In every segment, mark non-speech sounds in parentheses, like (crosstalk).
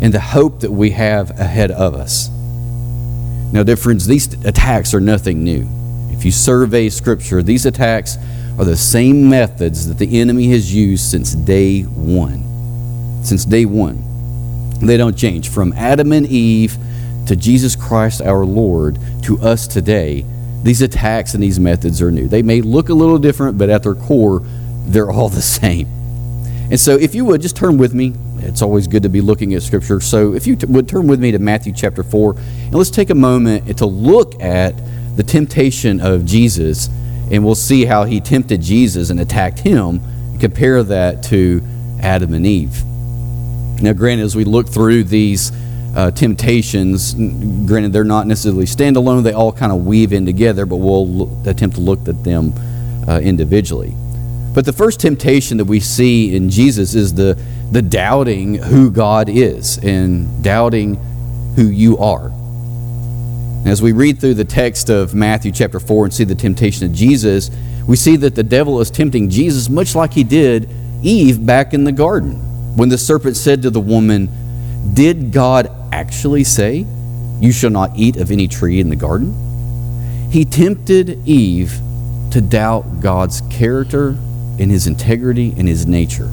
and the hope that we have ahead of us. Now, dear friends, these attacks are nothing new. If you survey Scripture, these attacks are the same methods that the enemy has used since day one. Since day one. They don't change. From Adam and Eve to Jesus Christ our Lord to us today, these attacks and these methods are new. They may look a little different, but at their core, they're all the (laughs) same. And so, if you would just turn with me, it's always good to be looking at Scripture. So, if you t- would turn with me to Matthew chapter 4, and let's take a moment to look at the temptation of Jesus, and we'll see how he tempted Jesus and attacked him, and compare that to Adam and Eve. Now, granted, as we look through these uh, temptations, granted, they're not necessarily standalone, they all kind of weave in together, but we'll attempt to look at them uh, individually. But the first temptation that we see in Jesus is the, the doubting who God is and doubting who you are. As we read through the text of Matthew chapter 4 and see the temptation of Jesus, we see that the devil is tempting Jesus much like he did Eve back in the garden when the serpent said to the woman, Did God actually say, You shall not eat of any tree in the garden? He tempted Eve to doubt God's character and his integrity and his nature.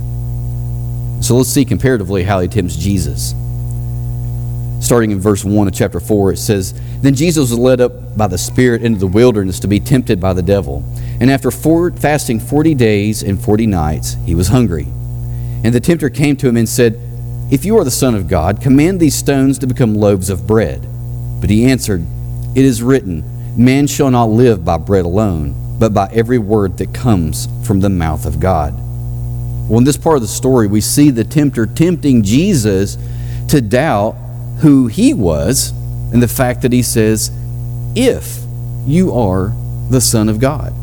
So let's see comparatively how he tempts Jesus. Starting in verse 1 of chapter 4, it says, Then Jesus was led up by the Spirit into the wilderness to be tempted by the devil. And after four, fasting 40 days and 40 nights, he was hungry. And the tempter came to him and said, If you are the Son of God, command these stones to become loaves of bread. But he answered, It is written, Man shall not live by bread alone but by every word that comes from the mouth of God. Well, in this part of the story, we see the tempter tempting Jesus to doubt who he was and the fact that he says, If you are the Son of God.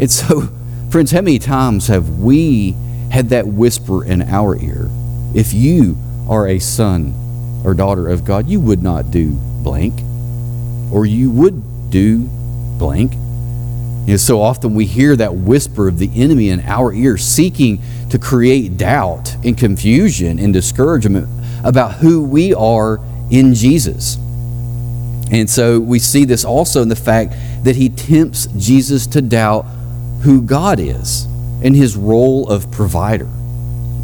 And so, (laughs) friends, how many times have we had that whisper in our ear? If you are a son or daughter of God, you would not do blank, or you would do blank. You know, so often we hear that whisper of the enemy in our ear seeking to create doubt and confusion and discouragement about who we are in Jesus. And so we see this also in the fact that he tempts Jesus to doubt who God is and his role of provider.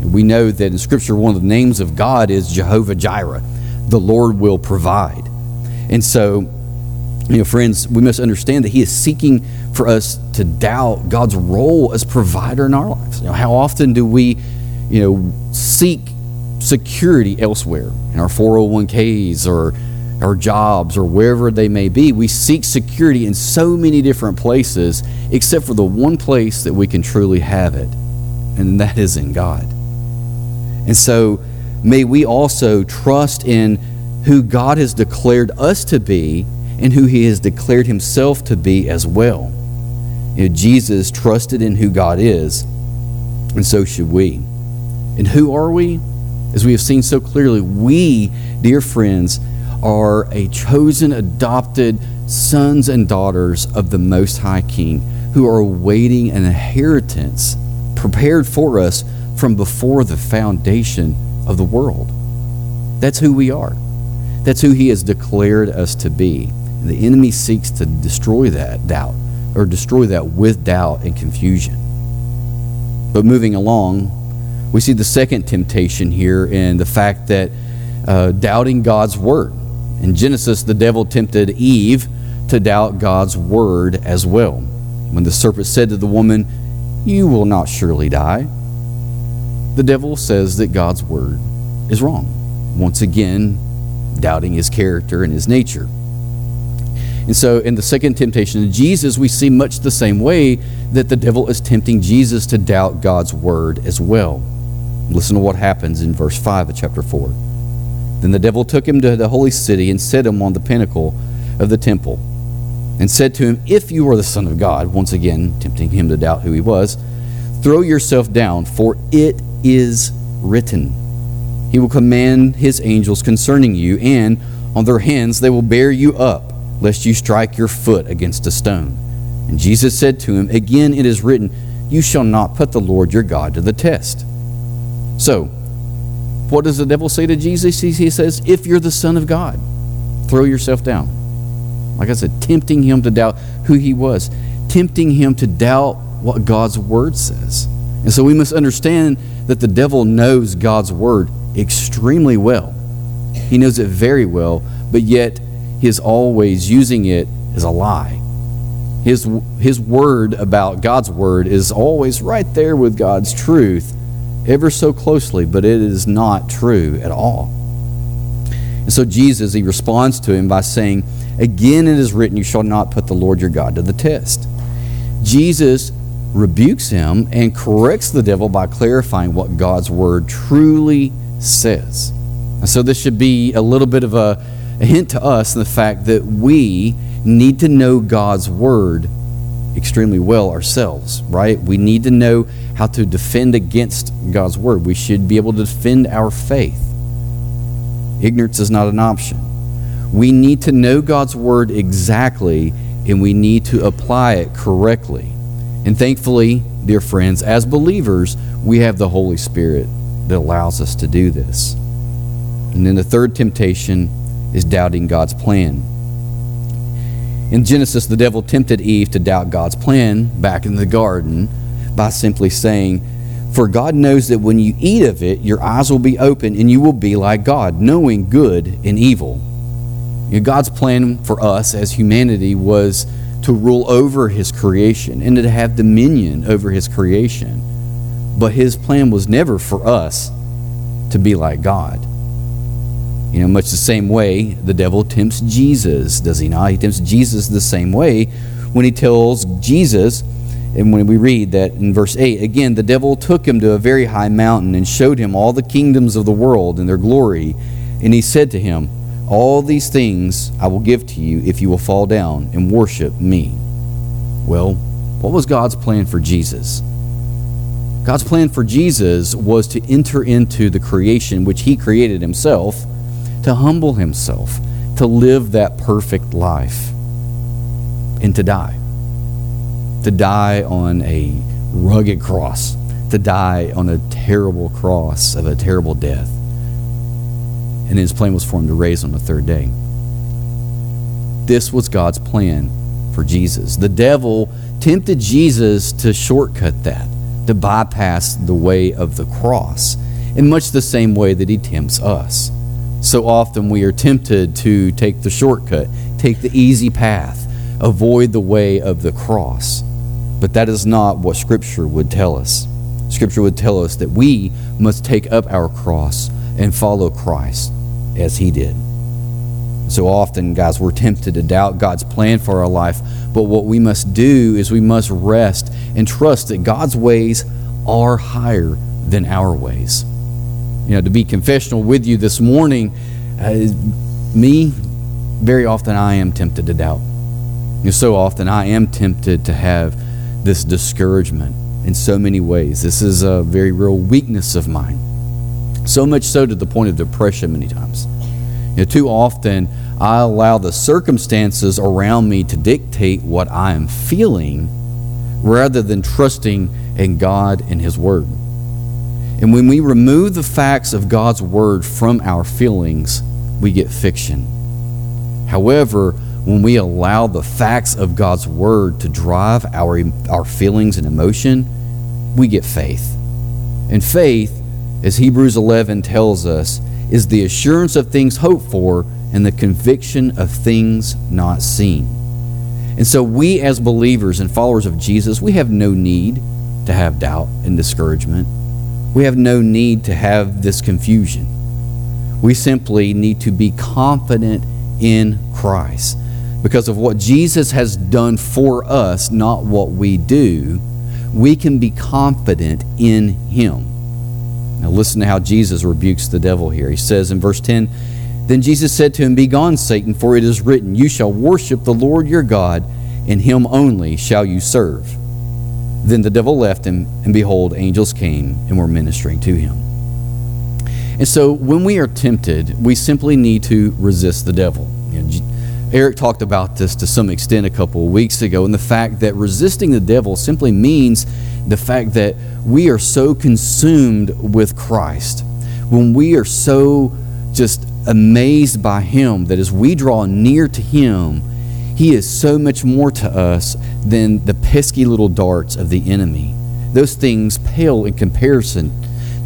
We know that in Scripture, one of the names of God is Jehovah Jireh, the Lord will provide. And so you know, friends, we must understand that He is seeking for us to doubt God's role as provider in our lives. You know, how often do we, you know, seek security elsewhere in our 401ks or our jobs or wherever they may be? We seek security in so many different places, except for the one place that we can truly have it, and that is in God. And so, may we also trust in who God has declared us to be and who he has declared himself to be as well. You know, Jesus trusted in who God is, and so should we. And who are we? As we have seen so clearly, we, dear friends, are a chosen, adopted sons and daughters of the Most High King who are awaiting an inheritance prepared for us from before the foundation of the world. That's who we are. That's who He has declared us to be. The enemy seeks to destroy that doubt or destroy that with doubt and confusion. But moving along, we see the second temptation here in the fact that uh, doubting God's word. In Genesis, the devil tempted Eve to doubt God's word as well. When the serpent said to the woman, You will not surely die, the devil says that God's word is wrong. Once again, doubting his character and his nature. And so, in the second temptation of Jesus, we see much the same way that the devil is tempting Jesus to doubt God's word as well. Listen to what happens in verse 5 of chapter 4. Then the devil took him to the holy city and set him on the pinnacle of the temple and said to him, If you are the Son of God, once again tempting him to doubt who he was, throw yourself down, for it is written. He will command his angels concerning you, and on their hands they will bear you up lest you strike your foot against a stone. And Jesus said to him, Again it is written, You shall not put the Lord your God to the test. So, what does the devil say to Jesus? He says, If you're the Son of God, throw yourself down. Like I said, tempting him to doubt who he was, tempting him to doubt what God's word says. And so we must understand that the devil knows God's word extremely well. He knows it very well, but yet he is always using it as a lie. His, his word about God's word is always right there with God's truth, ever so closely, but it is not true at all. And so Jesus, he responds to him by saying, Again it is written, You shall not put the Lord your God to the test. Jesus rebukes him and corrects the devil by clarifying what God's word truly says. And so this should be a little bit of a, a hint to us in the fact that we need to know God's word extremely well ourselves, right? We need to know how to defend against God's word. We should be able to defend our faith. Ignorance is not an option. We need to know God's word exactly and we need to apply it correctly. And thankfully, dear friends, as believers, we have the Holy Spirit that allows us to do this. And then the third temptation is doubting God's plan. In Genesis, the devil tempted Eve to doubt God's plan back in the garden by simply saying, For God knows that when you eat of it, your eyes will be open and you will be like God, knowing good and evil. You know, God's plan for us as humanity was to rule over his creation and to have dominion over his creation. But his plan was never for us to be like God. You know, much the same way the devil tempts Jesus, does he not? He tempts Jesus the same way when he tells Jesus, and when we read that in verse 8, again, the devil took him to a very high mountain and showed him all the kingdoms of the world and their glory. And he said to him, All these things I will give to you if you will fall down and worship me. Well, what was God's plan for Jesus? God's plan for Jesus was to enter into the creation which he created himself to humble himself, to live that perfect life, and to die. To die on a rugged cross, to die on a terrible cross of a terrible death. And his plan was for him to raise on the third day. This was God's plan for Jesus. The devil tempted Jesus to shortcut that, to bypass the way of the cross, in much the same way that he tempts us. So often we are tempted to take the shortcut, take the easy path, avoid the way of the cross. But that is not what Scripture would tell us. Scripture would tell us that we must take up our cross and follow Christ as He did. So often, guys, we're tempted to doubt God's plan for our life, but what we must do is we must rest and trust that God's ways are higher than our ways you know, to be confessional with you this morning, uh, me, very often I am tempted to doubt. You know, so often I am tempted to have this discouragement in so many ways. This is a very real weakness of mine. So much so to the point of depression many times. You know, too often I allow the circumstances around me to dictate what I am feeling rather than trusting in God and His Word. And when we remove the facts of God's word from our feelings, we get fiction. However, when we allow the facts of God's word to drive our, our feelings and emotion, we get faith. And faith, as Hebrews 11 tells us, is the assurance of things hoped for and the conviction of things not seen. And so, we as believers and followers of Jesus, we have no need to have doubt and discouragement. We have no need to have this confusion. We simply need to be confident in Christ because of what Jesus has done for us, not what we do. We can be confident in Him. Now, listen to how Jesus rebukes the devil here. He says in verse 10 Then Jesus said to him, Begone, Satan, for it is written, You shall worship the Lord your God, and Him only shall you serve. Then the devil left him, and behold, angels came and were ministering to him. And so when we are tempted, we simply need to resist the devil. You know, Eric talked about this to some extent a couple of weeks ago, and the fact that resisting the devil simply means the fact that we are so consumed with Christ. when we are so just amazed by Him that as we draw near to Him, He is so much more to us than the pesky little darts of the enemy. Those things pale in comparison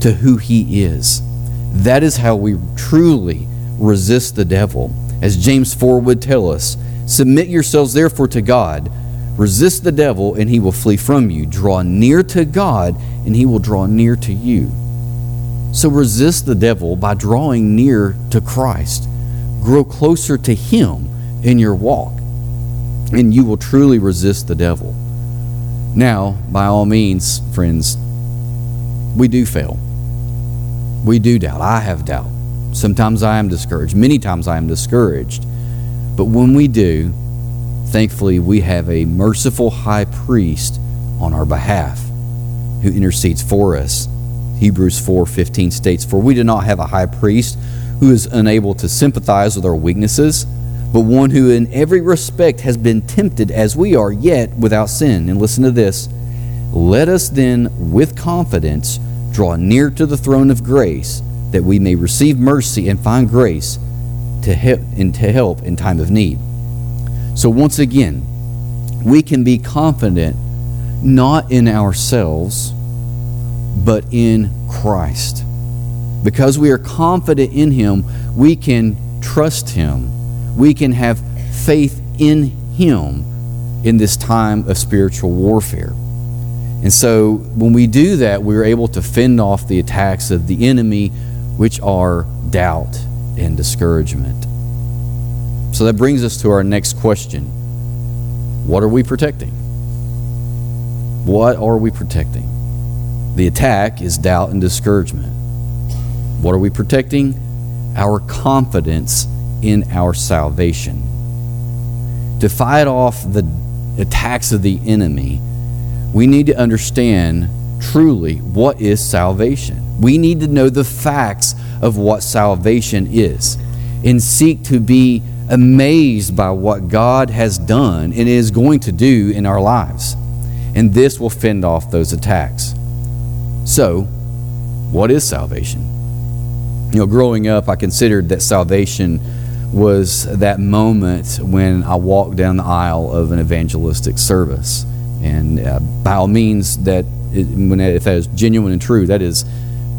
to who He is. That is how we truly resist the devil. As James 4 would tell us, submit yourselves therefore to God. Resist the devil, and he will flee from you. Draw near to God, and he will draw near to you. So resist the devil by drawing near to Christ. Grow closer to him in your walk, and you will truly resist the devil. Now, by all means, friends, we do fail. We do doubt. I have doubt. Sometimes I am discouraged. Many times I am discouraged. But when we do, thankfully, we have a merciful high priest on our behalf who intercedes for us. Hebrews 4:15 states, "For we do not have a high priest who is unable to sympathize with our weaknesses, but one who in every respect has been tempted as we are, yet without sin." And listen to this. Let us then with confidence draw near to the throne of grace that we may receive mercy and find grace to help, and to help in time of need. So once again, we can be confident not in ourselves, but in Christ. Because we are confident in Him, we can trust Him. We can have faith in Him in this time of spiritual warfare. And so when we do that, we're able to fend off the attacks of the enemy, which are doubt and discouragement. So that brings us to our next question What are we protecting? What are we protecting? The attack is doubt and discouragement. What are we protecting? Our confidence in our salvation. To fight off the attacks of the enemy, we need to understand truly what is salvation. We need to know the facts of what salvation is and seek to be amazed by what God has done and is going to do in our lives. And this will fend off those attacks. So, what is salvation? You know, growing up, I considered that salvation was that moment when I walked down the aisle of an evangelistic service. And uh, by all means, that it, when if that is genuine and true, that is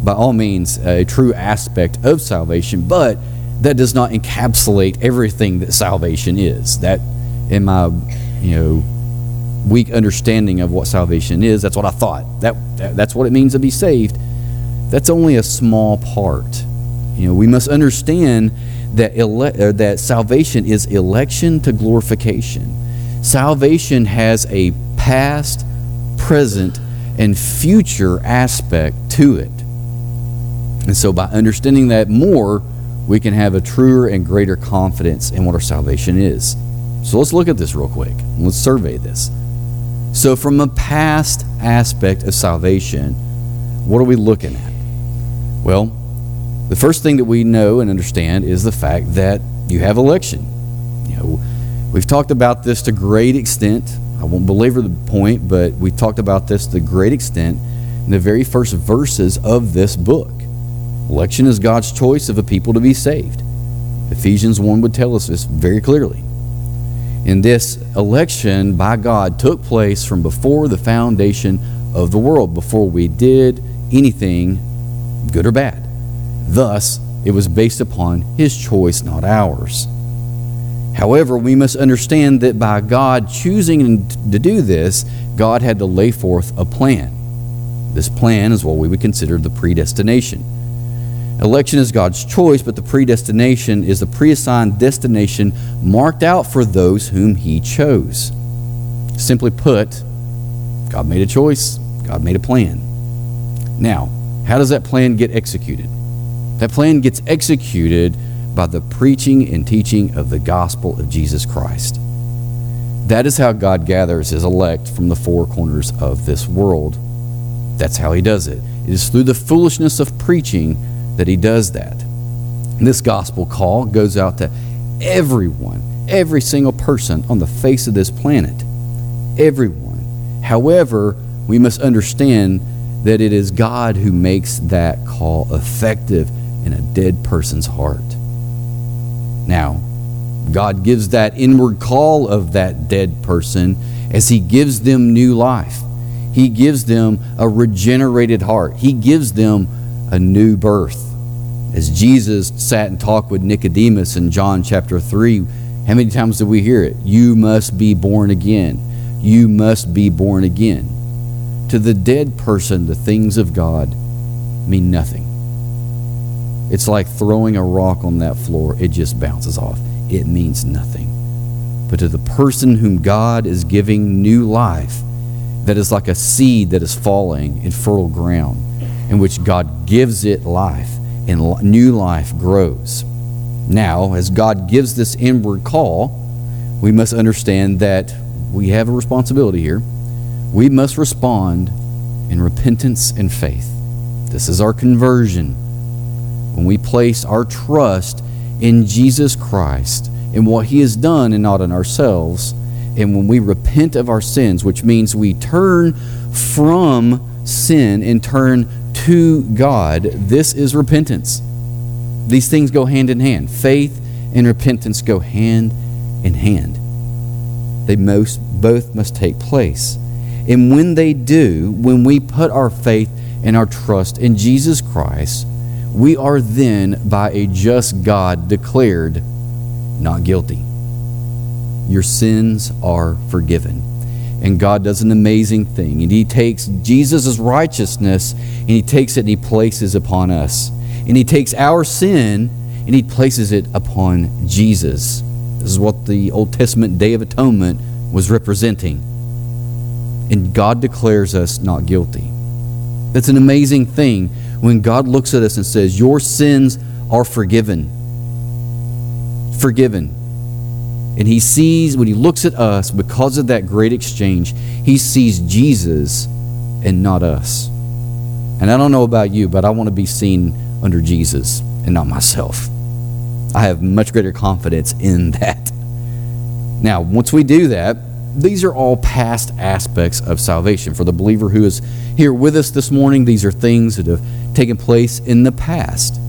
by all means a true aspect of salvation. But that does not encapsulate everything that salvation is. That, in my, you know, weak understanding of what salvation is, that's what I thought. That, that that's what it means to be saved. That's only a small part. You know, we must understand that ele- uh, that salvation is election to glorification. Salvation has a past, present, and future aspect to it. And so, by understanding that more, we can have a truer and greater confidence in what our salvation is. So let's look at this real quick. Let's survey this. So, from a past aspect of salvation, what are we looking at? Well, the first thing that we know and understand is the fact that you have election. You know, we've talked about this to great extent. I won't belabor the point, but we talked about this to great extent in the very first verses of this book. Election is God's choice of a people to be saved. Ephesians 1 would tell us this very clearly. And this election by God took place from before the foundation of the world, before we did anything good or bad. Thus, it was based upon His choice, not ours. However, we must understand that by God choosing to do this, God had to lay forth a plan. This plan is what we would consider the predestination. Election is God's choice, but the predestination is the preassigned destination marked out for those whom He chose. Simply put, God made a choice, God made a plan. Now, how does that plan get executed? That plan gets executed by the preaching and teaching of the gospel of Jesus Christ. That is how God gathers his elect from the four corners of this world. That's how he does it. It is through the foolishness of preaching that he does that. And this gospel call goes out to everyone, every single person on the face of this planet. Everyone. However, we must understand that it is God who makes that call effective in a dead person's heart. Now, God gives that inward call of that dead person as He gives them new life. He gives them a regenerated heart. He gives them a new birth. As Jesus sat and talked with Nicodemus in John chapter 3, how many times do we hear it? You must be born again. You must be born again. To the dead person, the things of God mean nothing. It's like throwing a rock on that floor, it just bounces off. It means nothing. But to the person whom God is giving new life, that is like a seed that is falling in fertile ground, in which God gives it life, and new life grows. Now, as God gives this inward call, we must understand that we have a responsibility here we must respond in repentance and faith. This is our conversion. When we place our trust in Jesus Christ, in what He has done and not in ourselves, and when we repent of our sins, which means we turn from sin and turn to God, this is repentance. These things go hand in hand. Faith and repentance go hand in hand. They most both must take place. And when they do, when we put our faith and our trust in Jesus Christ, we are then, by a just God, declared not guilty. Your sins are forgiven. And God does an amazing thing. And He takes Jesus' righteousness and He takes it and He places upon us. And He takes our sin and He places it upon Jesus. This is what the Old Testament Day of Atonement was representing and God declares us not guilty. That's an amazing thing when God looks at us and says, Your sins are forgiven. Forgiven. And he sees, when he looks at us, because of that great exchange, he sees Jesus and not us. And I don't know about you, but I want to be seen under Jesus and not myself. I have much greater confidence in that. Now, once we do that, these are all past aspects of salvation. For the believer who is here with us this morning, these are things that have taken place in the past.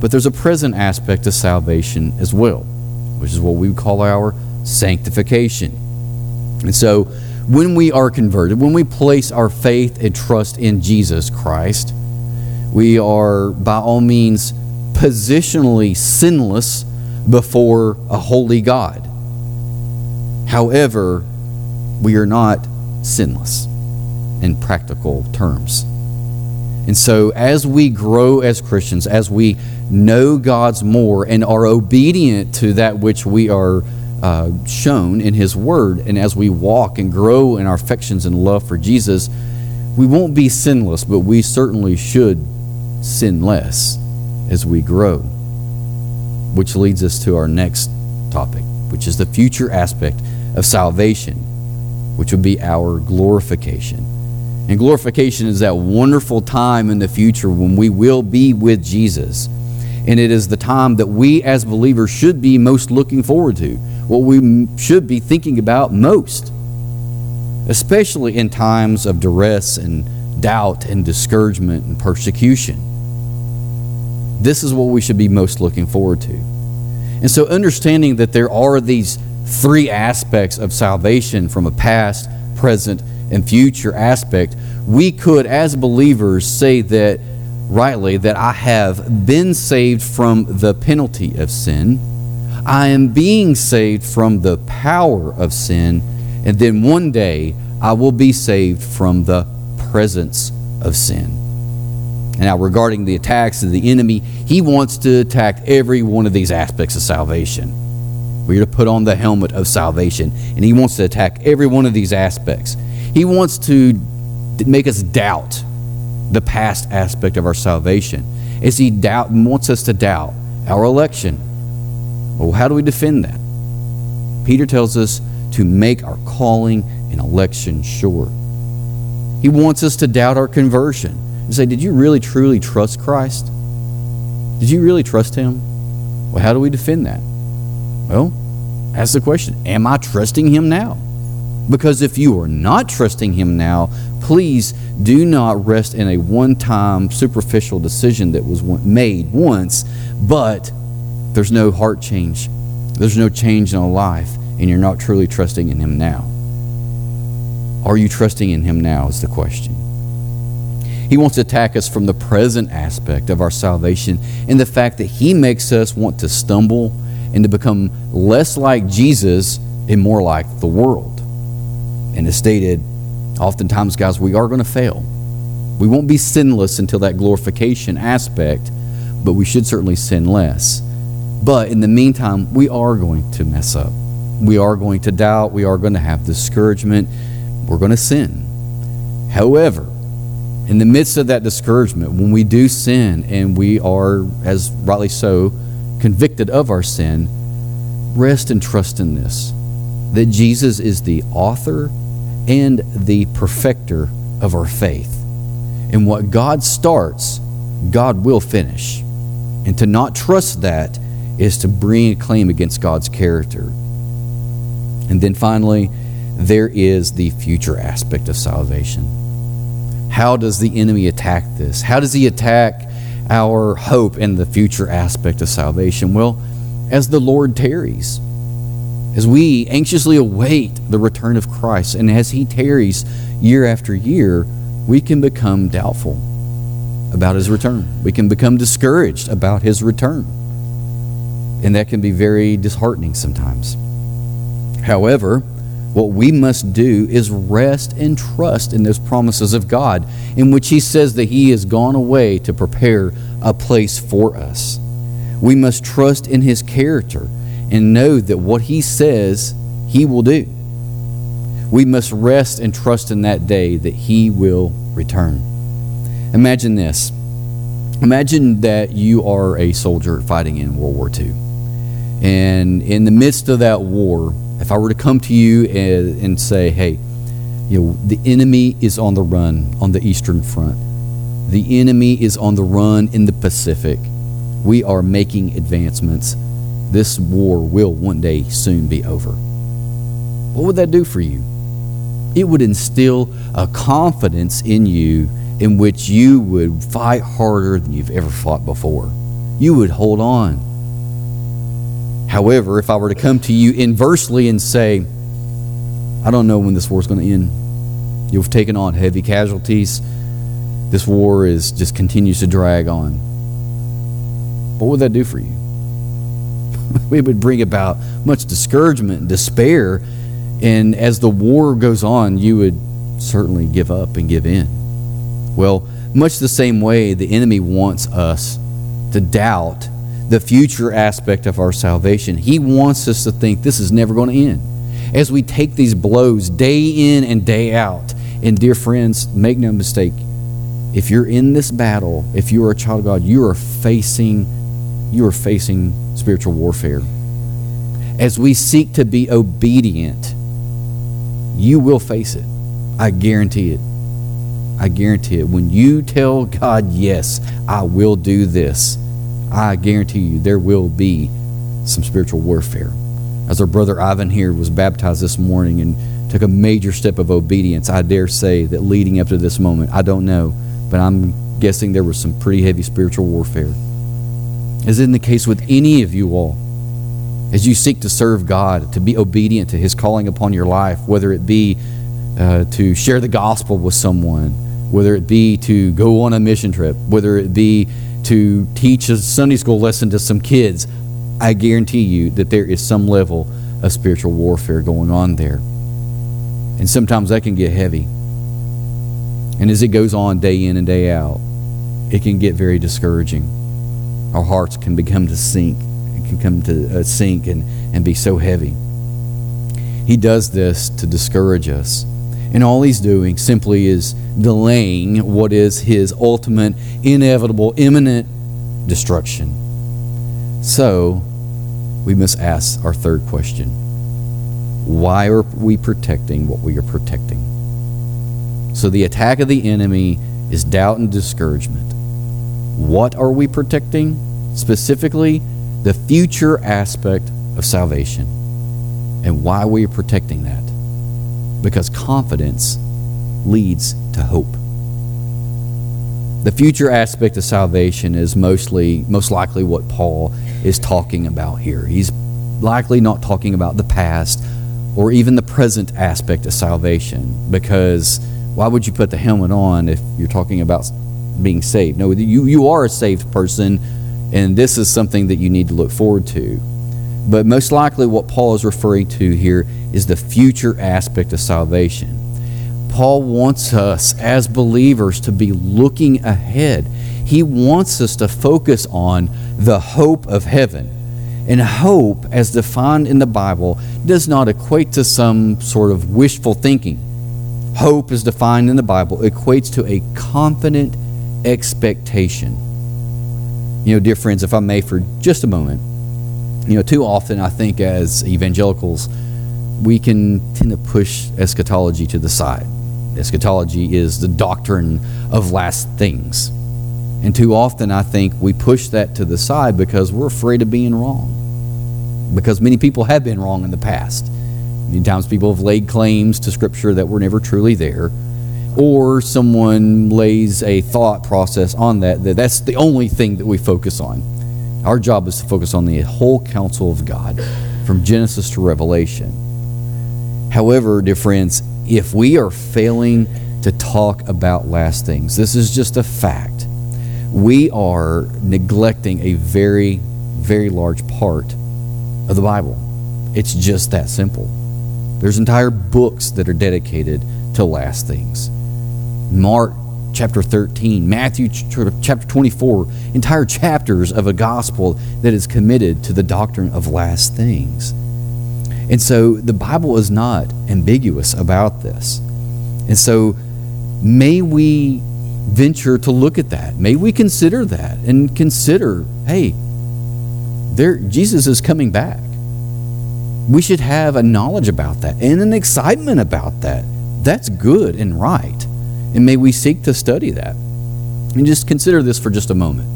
But there's a present aspect of salvation as well, which is what we call our sanctification. And so, when we are converted, when we place our faith and trust in Jesus Christ, we are by all means positionally sinless before a holy God. However, we are not sinless in practical terms. And so, as we grow as Christians, as we know God's more and are obedient to that which we are uh, shown in His Word, and as we walk and grow in our affections and love for Jesus, we won't be sinless, but we certainly should sin less as we grow. Which leads us to our next topic, which is the future aspect of salvation which would be our glorification. And glorification is that wonderful time in the future when we will be with Jesus. And it is the time that we as believers should be most looking forward to, what we should be thinking about most, especially in times of duress and doubt and discouragement and persecution. This is what we should be most looking forward to. And so, understanding that there are these three aspects of salvation from a past, present, and future aspect, we could, as believers, say that rightly that I have been saved from the penalty of sin. I am being saved from the power of sin. And then one day I will be saved from the presence of sin. Now, regarding the attacks of the enemy, he wants to attack every one of these aspects of salvation. We're to put on the helmet of salvation. And he wants to attack every one of these aspects. He wants to make us doubt the past aspect of our salvation. As he doubt wants us to doubt our election. Well, how do we defend that? Peter tells us to make our calling and election sure. He wants us to doubt our conversion and say, Did you really truly trust Christ? Did you really trust Him? Well, how do we defend that? Well, ask the question Am I trusting Him now? Because if you are not trusting Him now, please do not rest in a one time superficial decision that was made once, but there's no heart change. There's no change in a life, and you're not truly trusting in Him now. Are you trusting in Him now? Is the question. He wants to attack us from the present aspect of our salvation and the fact that He makes us want to stumble and to become less like Jesus and more like the world. And as stated, oftentimes, guys, we are going to fail. We won't be sinless until that glorification aspect, but we should certainly sin less. But in the meantime, we are going to mess up. We are going to doubt. We are going to have discouragement. We're going to sin. However, in the midst of that discouragement, when we do sin and we are, as rightly so, convicted of our sin, rest and trust in this that Jesus is the author and the perfecter of our faith. And what God starts, God will finish. And to not trust that is to bring a claim against God's character. And then finally, there is the future aspect of salvation. How does the enemy attack this? How does he attack our hope in the future aspect of salvation? Well, as the Lord tarries, as we anxiously await the return of Christ, and as He tarries year after year, we can become doubtful about His return. We can become discouraged about His return. And that can be very disheartening sometimes. However, what we must do is rest and trust in those promises of God, in which He says that He has gone away to prepare a place for us. We must trust in His character and know that what He says, He will do. We must rest and trust in that day that He will return. Imagine this. Imagine that you are a soldier fighting in World War II. And in the midst of that war, if I were to come to you and, and say, hey, you know, the enemy is on the run on the Eastern Front, the enemy is on the run in the Pacific, we are making advancements. This war will one day soon be over. What would that do for you? It would instill a confidence in you in which you would fight harder than you've ever fought before. You would hold on However, if I were to come to you inversely and say, I don't know when this war is going to end, you've taken on heavy casualties, this war is just continues to drag on. What would that do for you? (laughs) it would bring about much discouragement and despair. And as the war goes on, you would certainly give up and give in. Well, much the same way the enemy wants us to doubt the future aspect of our salvation. He wants us to think this is never going to end. As we take these blows day in and day out, and dear friends, make no mistake, if you're in this battle, if you are a child of God, you are facing you are facing spiritual warfare. As we seek to be obedient, you will face it. I guarantee it. I guarantee it. When you tell God, yes, I will do this, I guarantee you there will be some spiritual warfare. As our brother Ivan here was baptized this morning and took a major step of obedience, I dare say that leading up to this moment, I don't know, but I'm guessing there was some pretty heavy spiritual warfare. As in the case with any of you all, as you seek to serve God, to be obedient to His calling upon your life, whether it be uh, to share the gospel with someone, whether it be to go on a mission trip, whether it be to teach a Sunday school lesson to some kids, I guarantee you that there is some level of spiritual warfare going on there. And sometimes that can get heavy. And as it goes on day in and day out, it can get very discouraging. Our hearts can become to sink. It can come to uh, sink and, and be so heavy. He does this to discourage us. And all he's doing simply is delaying what is his ultimate, inevitable, imminent destruction. So, we must ask our third question Why are we protecting what we are protecting? So, the attack of the enemy is doubt and discouragement. What are we protecting? Specifically, the future aspect of salvation. And why are we protecting that? Because confidence leads to hope. The future aspect of salvation is mostly, most likely what Paul is talking about here. He's likely not talking about the past or even the present aspect of salvation because why would you put the helmet on if you're talking about being saved? No, you, you are a saved person, and this is something that you need to look forward to. But most likely, what Paul is referring to here is the future aspect of salvation. Paul wants us as believers to be looking ahead. He wants us to focus on the hope of heaven. And hope, as defined in the Bible, does not equate to some sort of wishful thinking. Hope, as defined in the Bible, equates to a confident expectation. You know, dear friends, if I may, for just a moment, you know, too often I think as evangelicals, we can tend to push eschatology to the side. Eschatology is the doctrine of last things. And too often I think we push that to the side because we're afraid of being wrong. Because many people have been wrong in the past. Many times people have laid claims to Scripture that were never truly there. Or someone lays a thought process on that, that that's the only thing that we focus on. Our job is to focus on the whole counsel of God from Genesis to Revelation. However, dear friends, if we are failing to talk about last things, this is just a fact. We are neglecting a very, very large part of the Bible. It's just that simple. There's entire books that are dedicated to last things. Mark chapter 13, Matthew chapter 24, entire chapters of a gospel that is committed to the doctrine of last things. And so the Bible is not ambiguous about this. And so may we venture to look at that. May we consider that and consider, hey, there Jesus is coming back. We should have a knowledge about that and an excitement about that. That's good and right. And may we seek to study that. And just consider this for just a moment.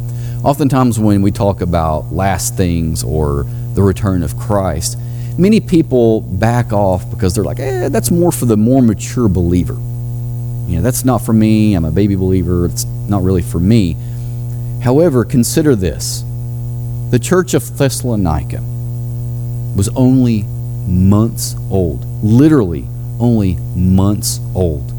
Oftentimes, when we talk about last things or the return of Christ, many people back off because they're like, eh, that's more for the more mature believer. You know, that's not for me. I'm a baby believer. It's not really for me. However, consider this the church of Thessalonica was only months old, literally only months old.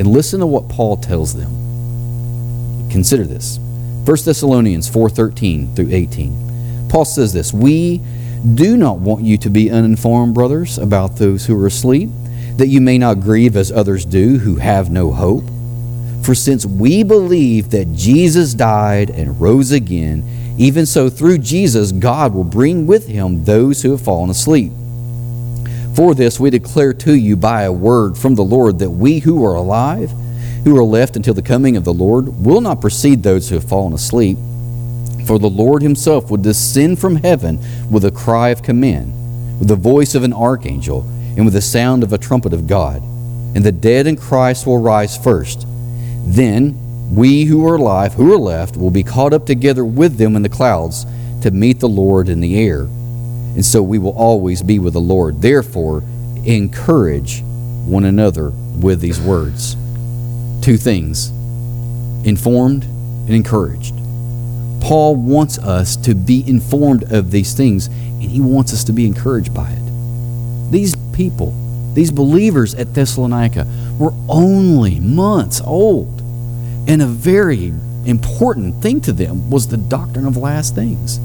And listen to what Paul tells them. Consider this. 1 Thessalonians 4:13 through 18. Paul says this, "We do not want you to be uninformed, brothers, about those who are asleep, that you may not grieve as others do who have no hope. For since we believe that Jesus died and rose again, even so through Jesus God will bring with him those who have fallen asleep." For this we declare to you by a word from the Lord that we who are alive, who are left until the coming of the Lord, will not precede those who have fallen asleep. For the Lord himself will descend from heaven with a cry of command, with the voice of an archangel, and with the sound of a trumpet of God. And the dead in Christ will rise first. Then we who are alive, who are left, will be caught up together with them in the clouds to meet the Lord in the air and so we will always be with the Lord. Therefore, encourage one another with these words. Two things informed and encouraged. Paul wants us to be informed of these things, and he wants us to be encouraged by it. These people, these believers at Thessalonica, were only months old, and a very important thing to them was the doctrine of last things.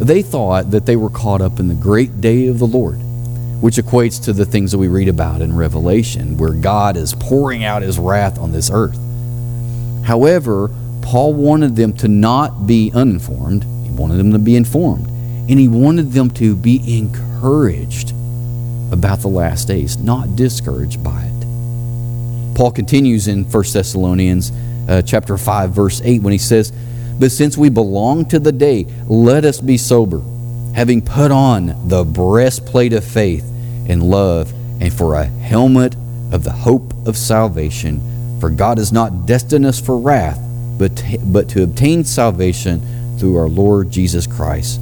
They thought that they were caught up in the great day of the Lord, which equates to the things that we read about in Revelation, where God is pouring out his wrath on this earth. However, Paul wanted them to not be uninformed, he wanted them to be informed, and he wanted them to be encouraged about the last days, not discouraged by it. Paul continues in 1 Thessalonians uh, chapter 5 verse 8 when he says, but since we belong to the day, let us be sober, having put on the breastplate of faith and love, and for a helmet of the hope of salvation. For God has not destined us for wrath, but but to obtain salvation through our Lord Jesus Christ.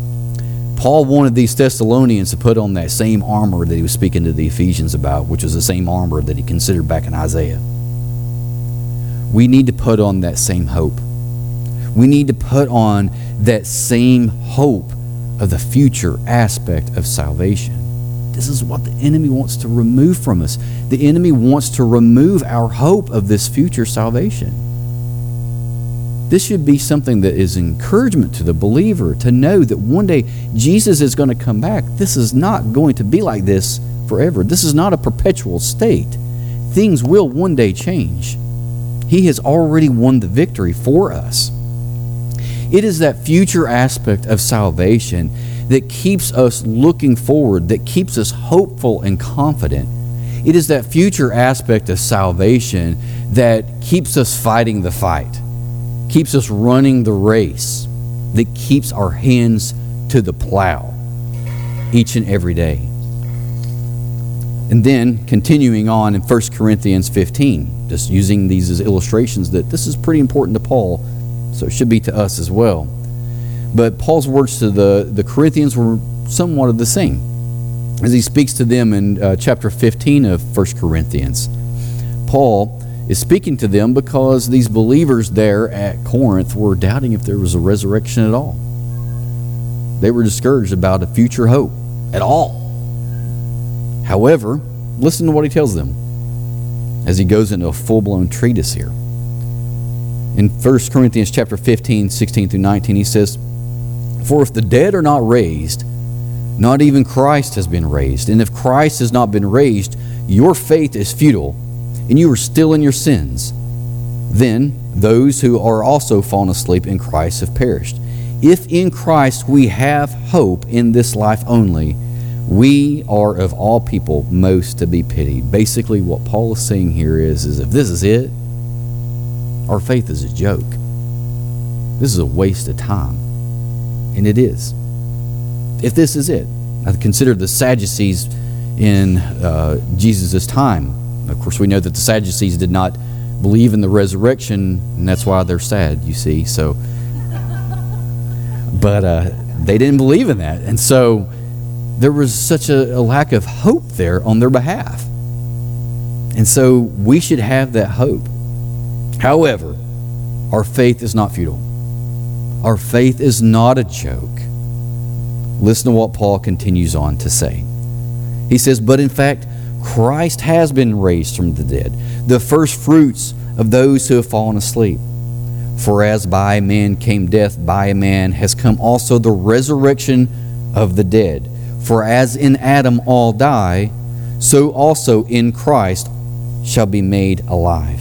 Paul wanted these Thessalonians to put on that same armor that he was speaking to the Ephesians about, which was the same armor that he considered back in Isaiah. We need to put on that same hope. We need to put on that same hope of the future aspect of salvation. This is what the enemy wants to remove from us. The enemy wants to remove our hope of this future salvation. This should be something that is encouragement to the believer to know that one day Jesus is going to come back. This is not going to be like this forever. This is not a perpetual state. Things will one day change. He has already won the victory for us. It is that future aspect of salvation that keeps us looking forward, that keeps us hopeful and confident. It is that future aspect of salvation that keeps us fighting the fight keeps us running the race, that keeps our hands to the plow each and every day. And then continuing on in 1 Corinthians 15, just using these as illustrations that this is pretty important to Paul, so it should be to us as well. But Paul's words to the, the Corinthians were somewhat of the same as he speaks to them in uh, chapter 15 of 1 Corinthians. Paul is speaking to them because these believers there at Corinth were doubting if there was a resurrection at all. They were discouraged about a future hope at all. However, listen to what he tells them as he goes into a full-blown treatise here. In 1 Corinthians chapter 15, 16 through 19, he says, For if the dead are not raised, not even Christ has been raised. And if Christ has not been raised, your faith is futile and you are still in your sins. Then those who are also fallen asleep in Christ have perished. If in Christ we have hope in this life only, we are of all people most to be pitied. Basically, what Paul is saying here is, is if this is it, our faith is a joke. This is a waste of time. And it is. If this is it, I consider the Sadducees in uh, Jesus' time of course, we know that the Sadducees did not believe in the resurrection, and that's why they're sad, you see. So, (laughs) but uh, they didn't believe in that. And so there was such a, a lack of hope there on their behalf. And so we should have that hope. However, our faith is not futile. Our faith is not a joke. Listen to what Paul continues on to say. He says, But in fact, Christ has been raised from the dead, the first fruits of those who have fallen asleep. For as by a man came death, by a man has come also the resurrection of the dead. For as in Adam all die, so also in Christ shall be made alive,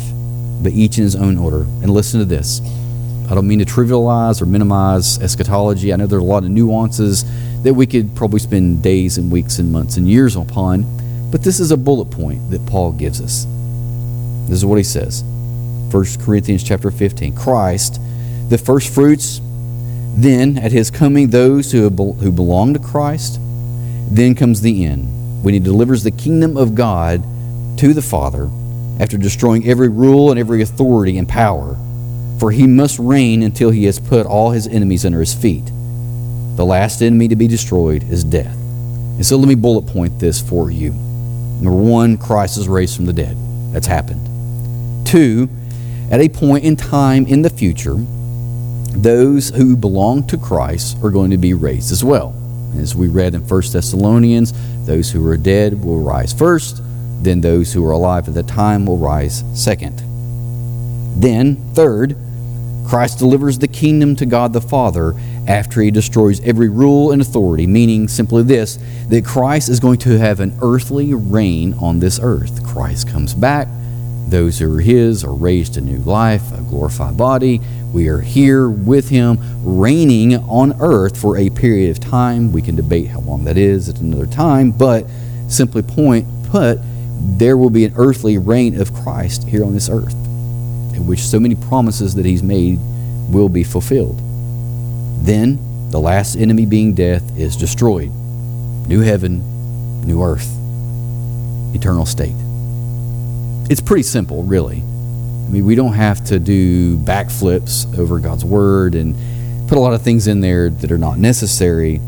but each in his own order. And listen to this. I don't mean to trivialize or minimize eschatology. I know there are a lot of nuances that we could probably spend days and weeks and months and years upon. But this is a bullet point that Paul gives us. This is what he says. 1 Corinthians chapter 15. Christ, the first fruits, then at his coming those who, who belong to Christ, then comes the end, when he delivers the kingdom of God to the Father after destroying every rule and every authority and power. For he must reign until he has put all his enemies under his feet. The last enemy to be destroyed is death. And so let me bullet point this for you. Number one, Christ is raised from the dead. That's happened. Two, at a point in time in the future, those who belong to Christ are going to be raised as well. As we read in 1 Thessalonians, those who are dead will rise first, then those who are alive at the time will rise second. Then, third, Christ delivers the kingdom to God the Father after he destroys every rule and authority, meaning simply this that Christ is going to have an earthly reign on this earth. Christ comes back. Those who are his are raised to new life, a glorified body. We are here with him, reigning on earth for a period of time. We can debate how long that is at another time, but simply point put, there will be an earthly reign of Christ here on this earth in which so many promises that he's made will be fulfilled. Then, the last enemy being death is destroyed. New heaven, new earth, eternal state. It's pretty simple, really. I mean, we don't have to do backflips over God's word and put a lot of things in there that are not necessary.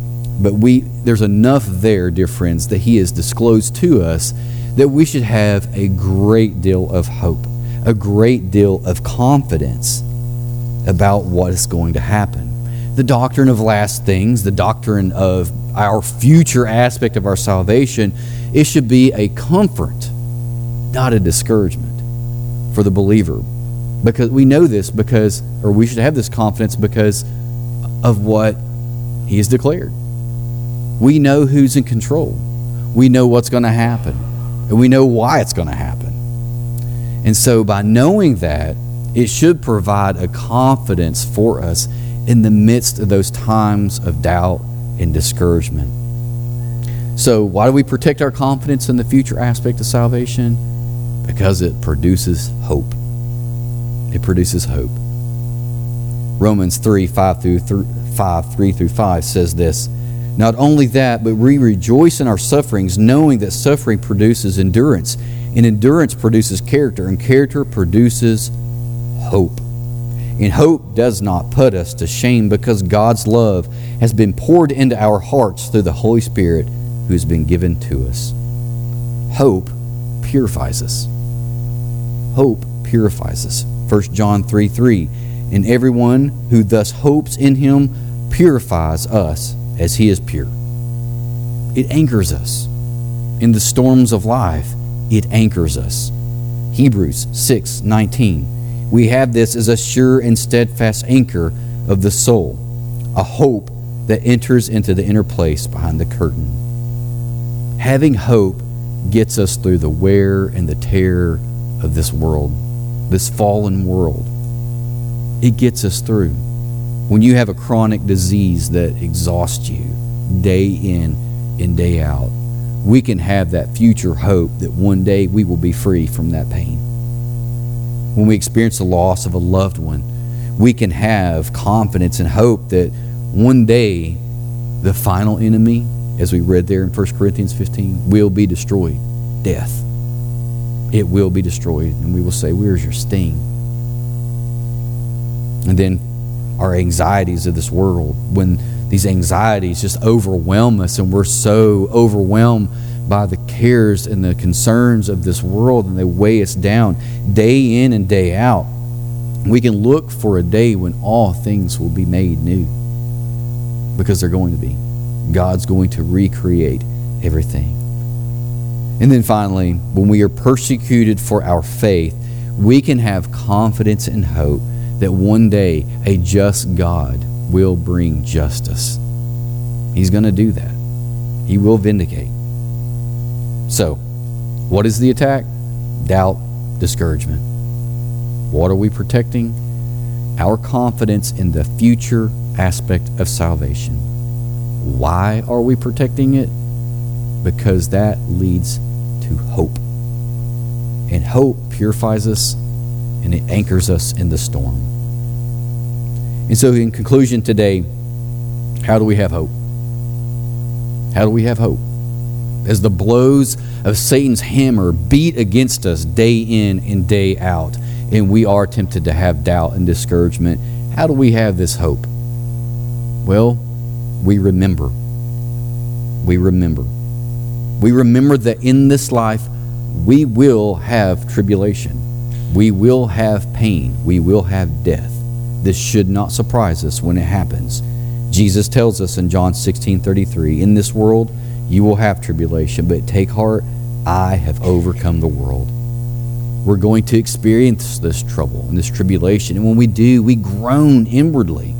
But we there's enough there, dear friends, that he has disclosed to us that we should have a great deal of hope, a great deal of confidence about what is going to happen. The doctrine of last things, the doctrine of our future aspect of our salvation, it should be a comfort, not a discouragement for the believer. Because we know this because, or we should have this confidence because of what he has declared. We know who's in control. We know what's going to happen. And we know why it's going to happen. And so, by knowing that, it should provide a confidence for us in the midst of those times of doubt and discouragement. So, why do we protect our confidence in the future aspect of salvation? Because it produces hope. It produces hope. Romans 3 5 through 3, 5, 3 through 5 says this Not only that, but we rejoice in our sufferings, knowing that suffering produces endurance, and endurance produces character, and character produces hope. And hope does not put us to shame because God's love has been poured into our hearts through the Holy Spirit who has been given to us. Hope purifies us. Hope purifies us. 1 John 3 3. And everyone who thus hopes in him purifies us as he is pure. It anchors us. In the storms of life, it anchors us. Hebrews 6 19. We have this as a sure and steadfast anchor of the soul, a hope that enters into the inner place behind the curtain. Having hope gets us through the wear and the tear of this world, this fallen world. It gets us through. When you have a chronic disease that exhausts you day in and day out, we can have that future hope that one day we will be free from that pain. When we experience the loss of a loved one, we can have confidence and hope that one day the final enemy, as we read there in 1 Corinthians 15, will be destroyed death. It will be destroyed, and we will say, Where's your sting? And then our anxieties of this world, when these anxieties just overwhelm us and we're so overwhelmed by the cares and the concerns of this world and they weigh us down day in and day out. We can look for a day when all things will be made new because they're going to be. God's going to recreate everything. And then finally, when we are persecuted for our faith, we can have confidence and hope that one day a just God will bring justice. He's going to do that. He will vindicate. So, what is the attack? Doubt, discouragement. What are we protecting? Our confidence in the future aspect of salvation. Why are we protecting it? Because that leads to hope. And hope purifies us and it anchors us in the storm. And so, in conclusion today, how do we have hope? How do we have hope? As the blows of Satan's hammer beat against us day in and day out, and we are tempted to have doubt and discouragement, how do we have this hope? Well, we remember. We remember. We remember that in this life we will have tribulation. We will have pain. We will have death. This should not surprise us when it happens. Jesus tells us in John 16 33, In this world you will have tribulation, but take heart, I have overcome the world. We're going to experience this trouble and this tribulation. And when we do, we groan inwardly.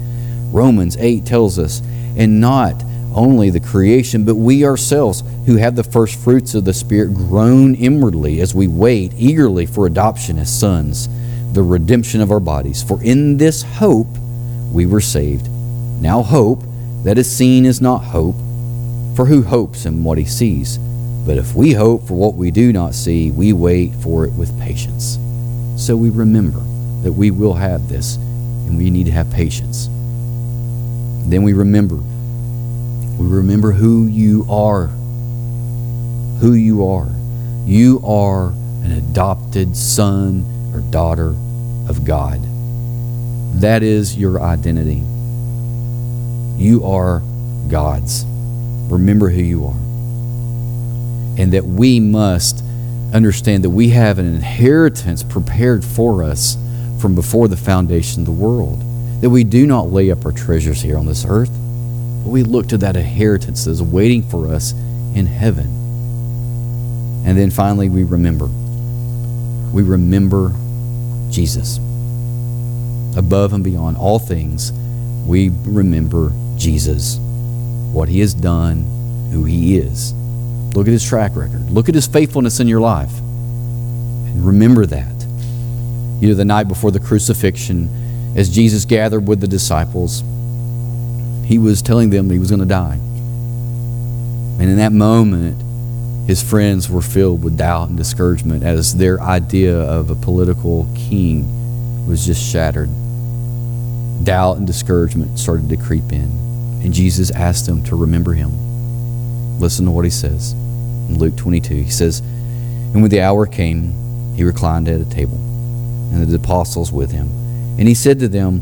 Romans 8 tells us, and not only the creation, but we ourselves who have the first fruits of the Spirit groan inwardly as we wait eagerly for adoption as sons, the redemption of our bodies. For in this hope we were saved. Now, hope that is seen is not hope, for who hopes in what he sees? But if we hope for what we do not see, we wait for it with patience. So we remember that we will have this, and we need to have patience. Then we remember. We remember who you are. Who you are. You are an adopted son or daughter of God. That is your identity. You are God's. Remember who you are. And that we must understand that we have an inheritance prepared for us from before the foundation of the world. That we do not lay up our treasures here on this earth, but we look to that inheritance that is waiting for us in heaven. And then finally, we remember. We remember Jesus. Above and beyond all things, we remember Jesus, what he has done, who he is. Look at his track record. Look at his faithfulness in your life. And remember that. You know, the night before the crucifixion, as Jesus gathered with the disciples, he was telling them he was going to die. And in that moment, his friends were filled with doubt and discouragement as their idea of a political king was just shattered. Doubt and discouragement started to creep in. And Jesus asked them to remember him. Listen to what he says in Luke 22. He says, And when the hour came, he reclined at a table, and the apostles with him. And he said to them,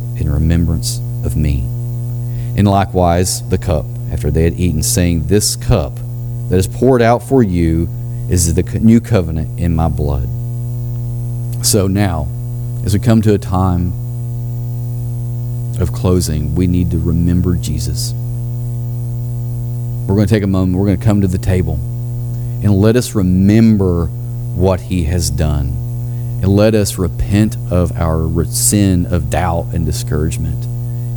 in remembrance of me. And likewise, the cup, after they had eaten, saying, This cup that is poured out for you is the new covenant in my blood. So now, as we come to a time of closing, we need to remember Jesus. We're going to take a moment, we're going to come to the table, and let us remember what He has done. And let us repent of our sin of doubt and discouragement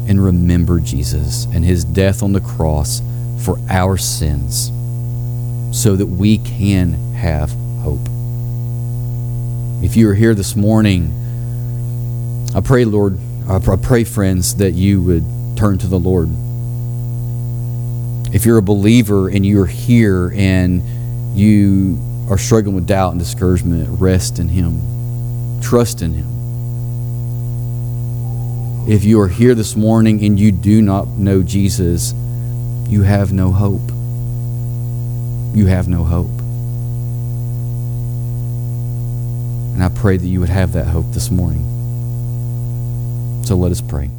and remember Jesus and His death on the cross for our sins so that we can have hope. If you are here this morning, I pray, Lord, I pray, friends, that you would turn to the Lord. If you're a believer and you're here and you are struggling with doubt and discouragement, rest in Him. Trust in Him. If you are here this morning and you do not know Jesus, you have no hope. You have no hope. And I pray that you would have that hope this morning. So let us pray.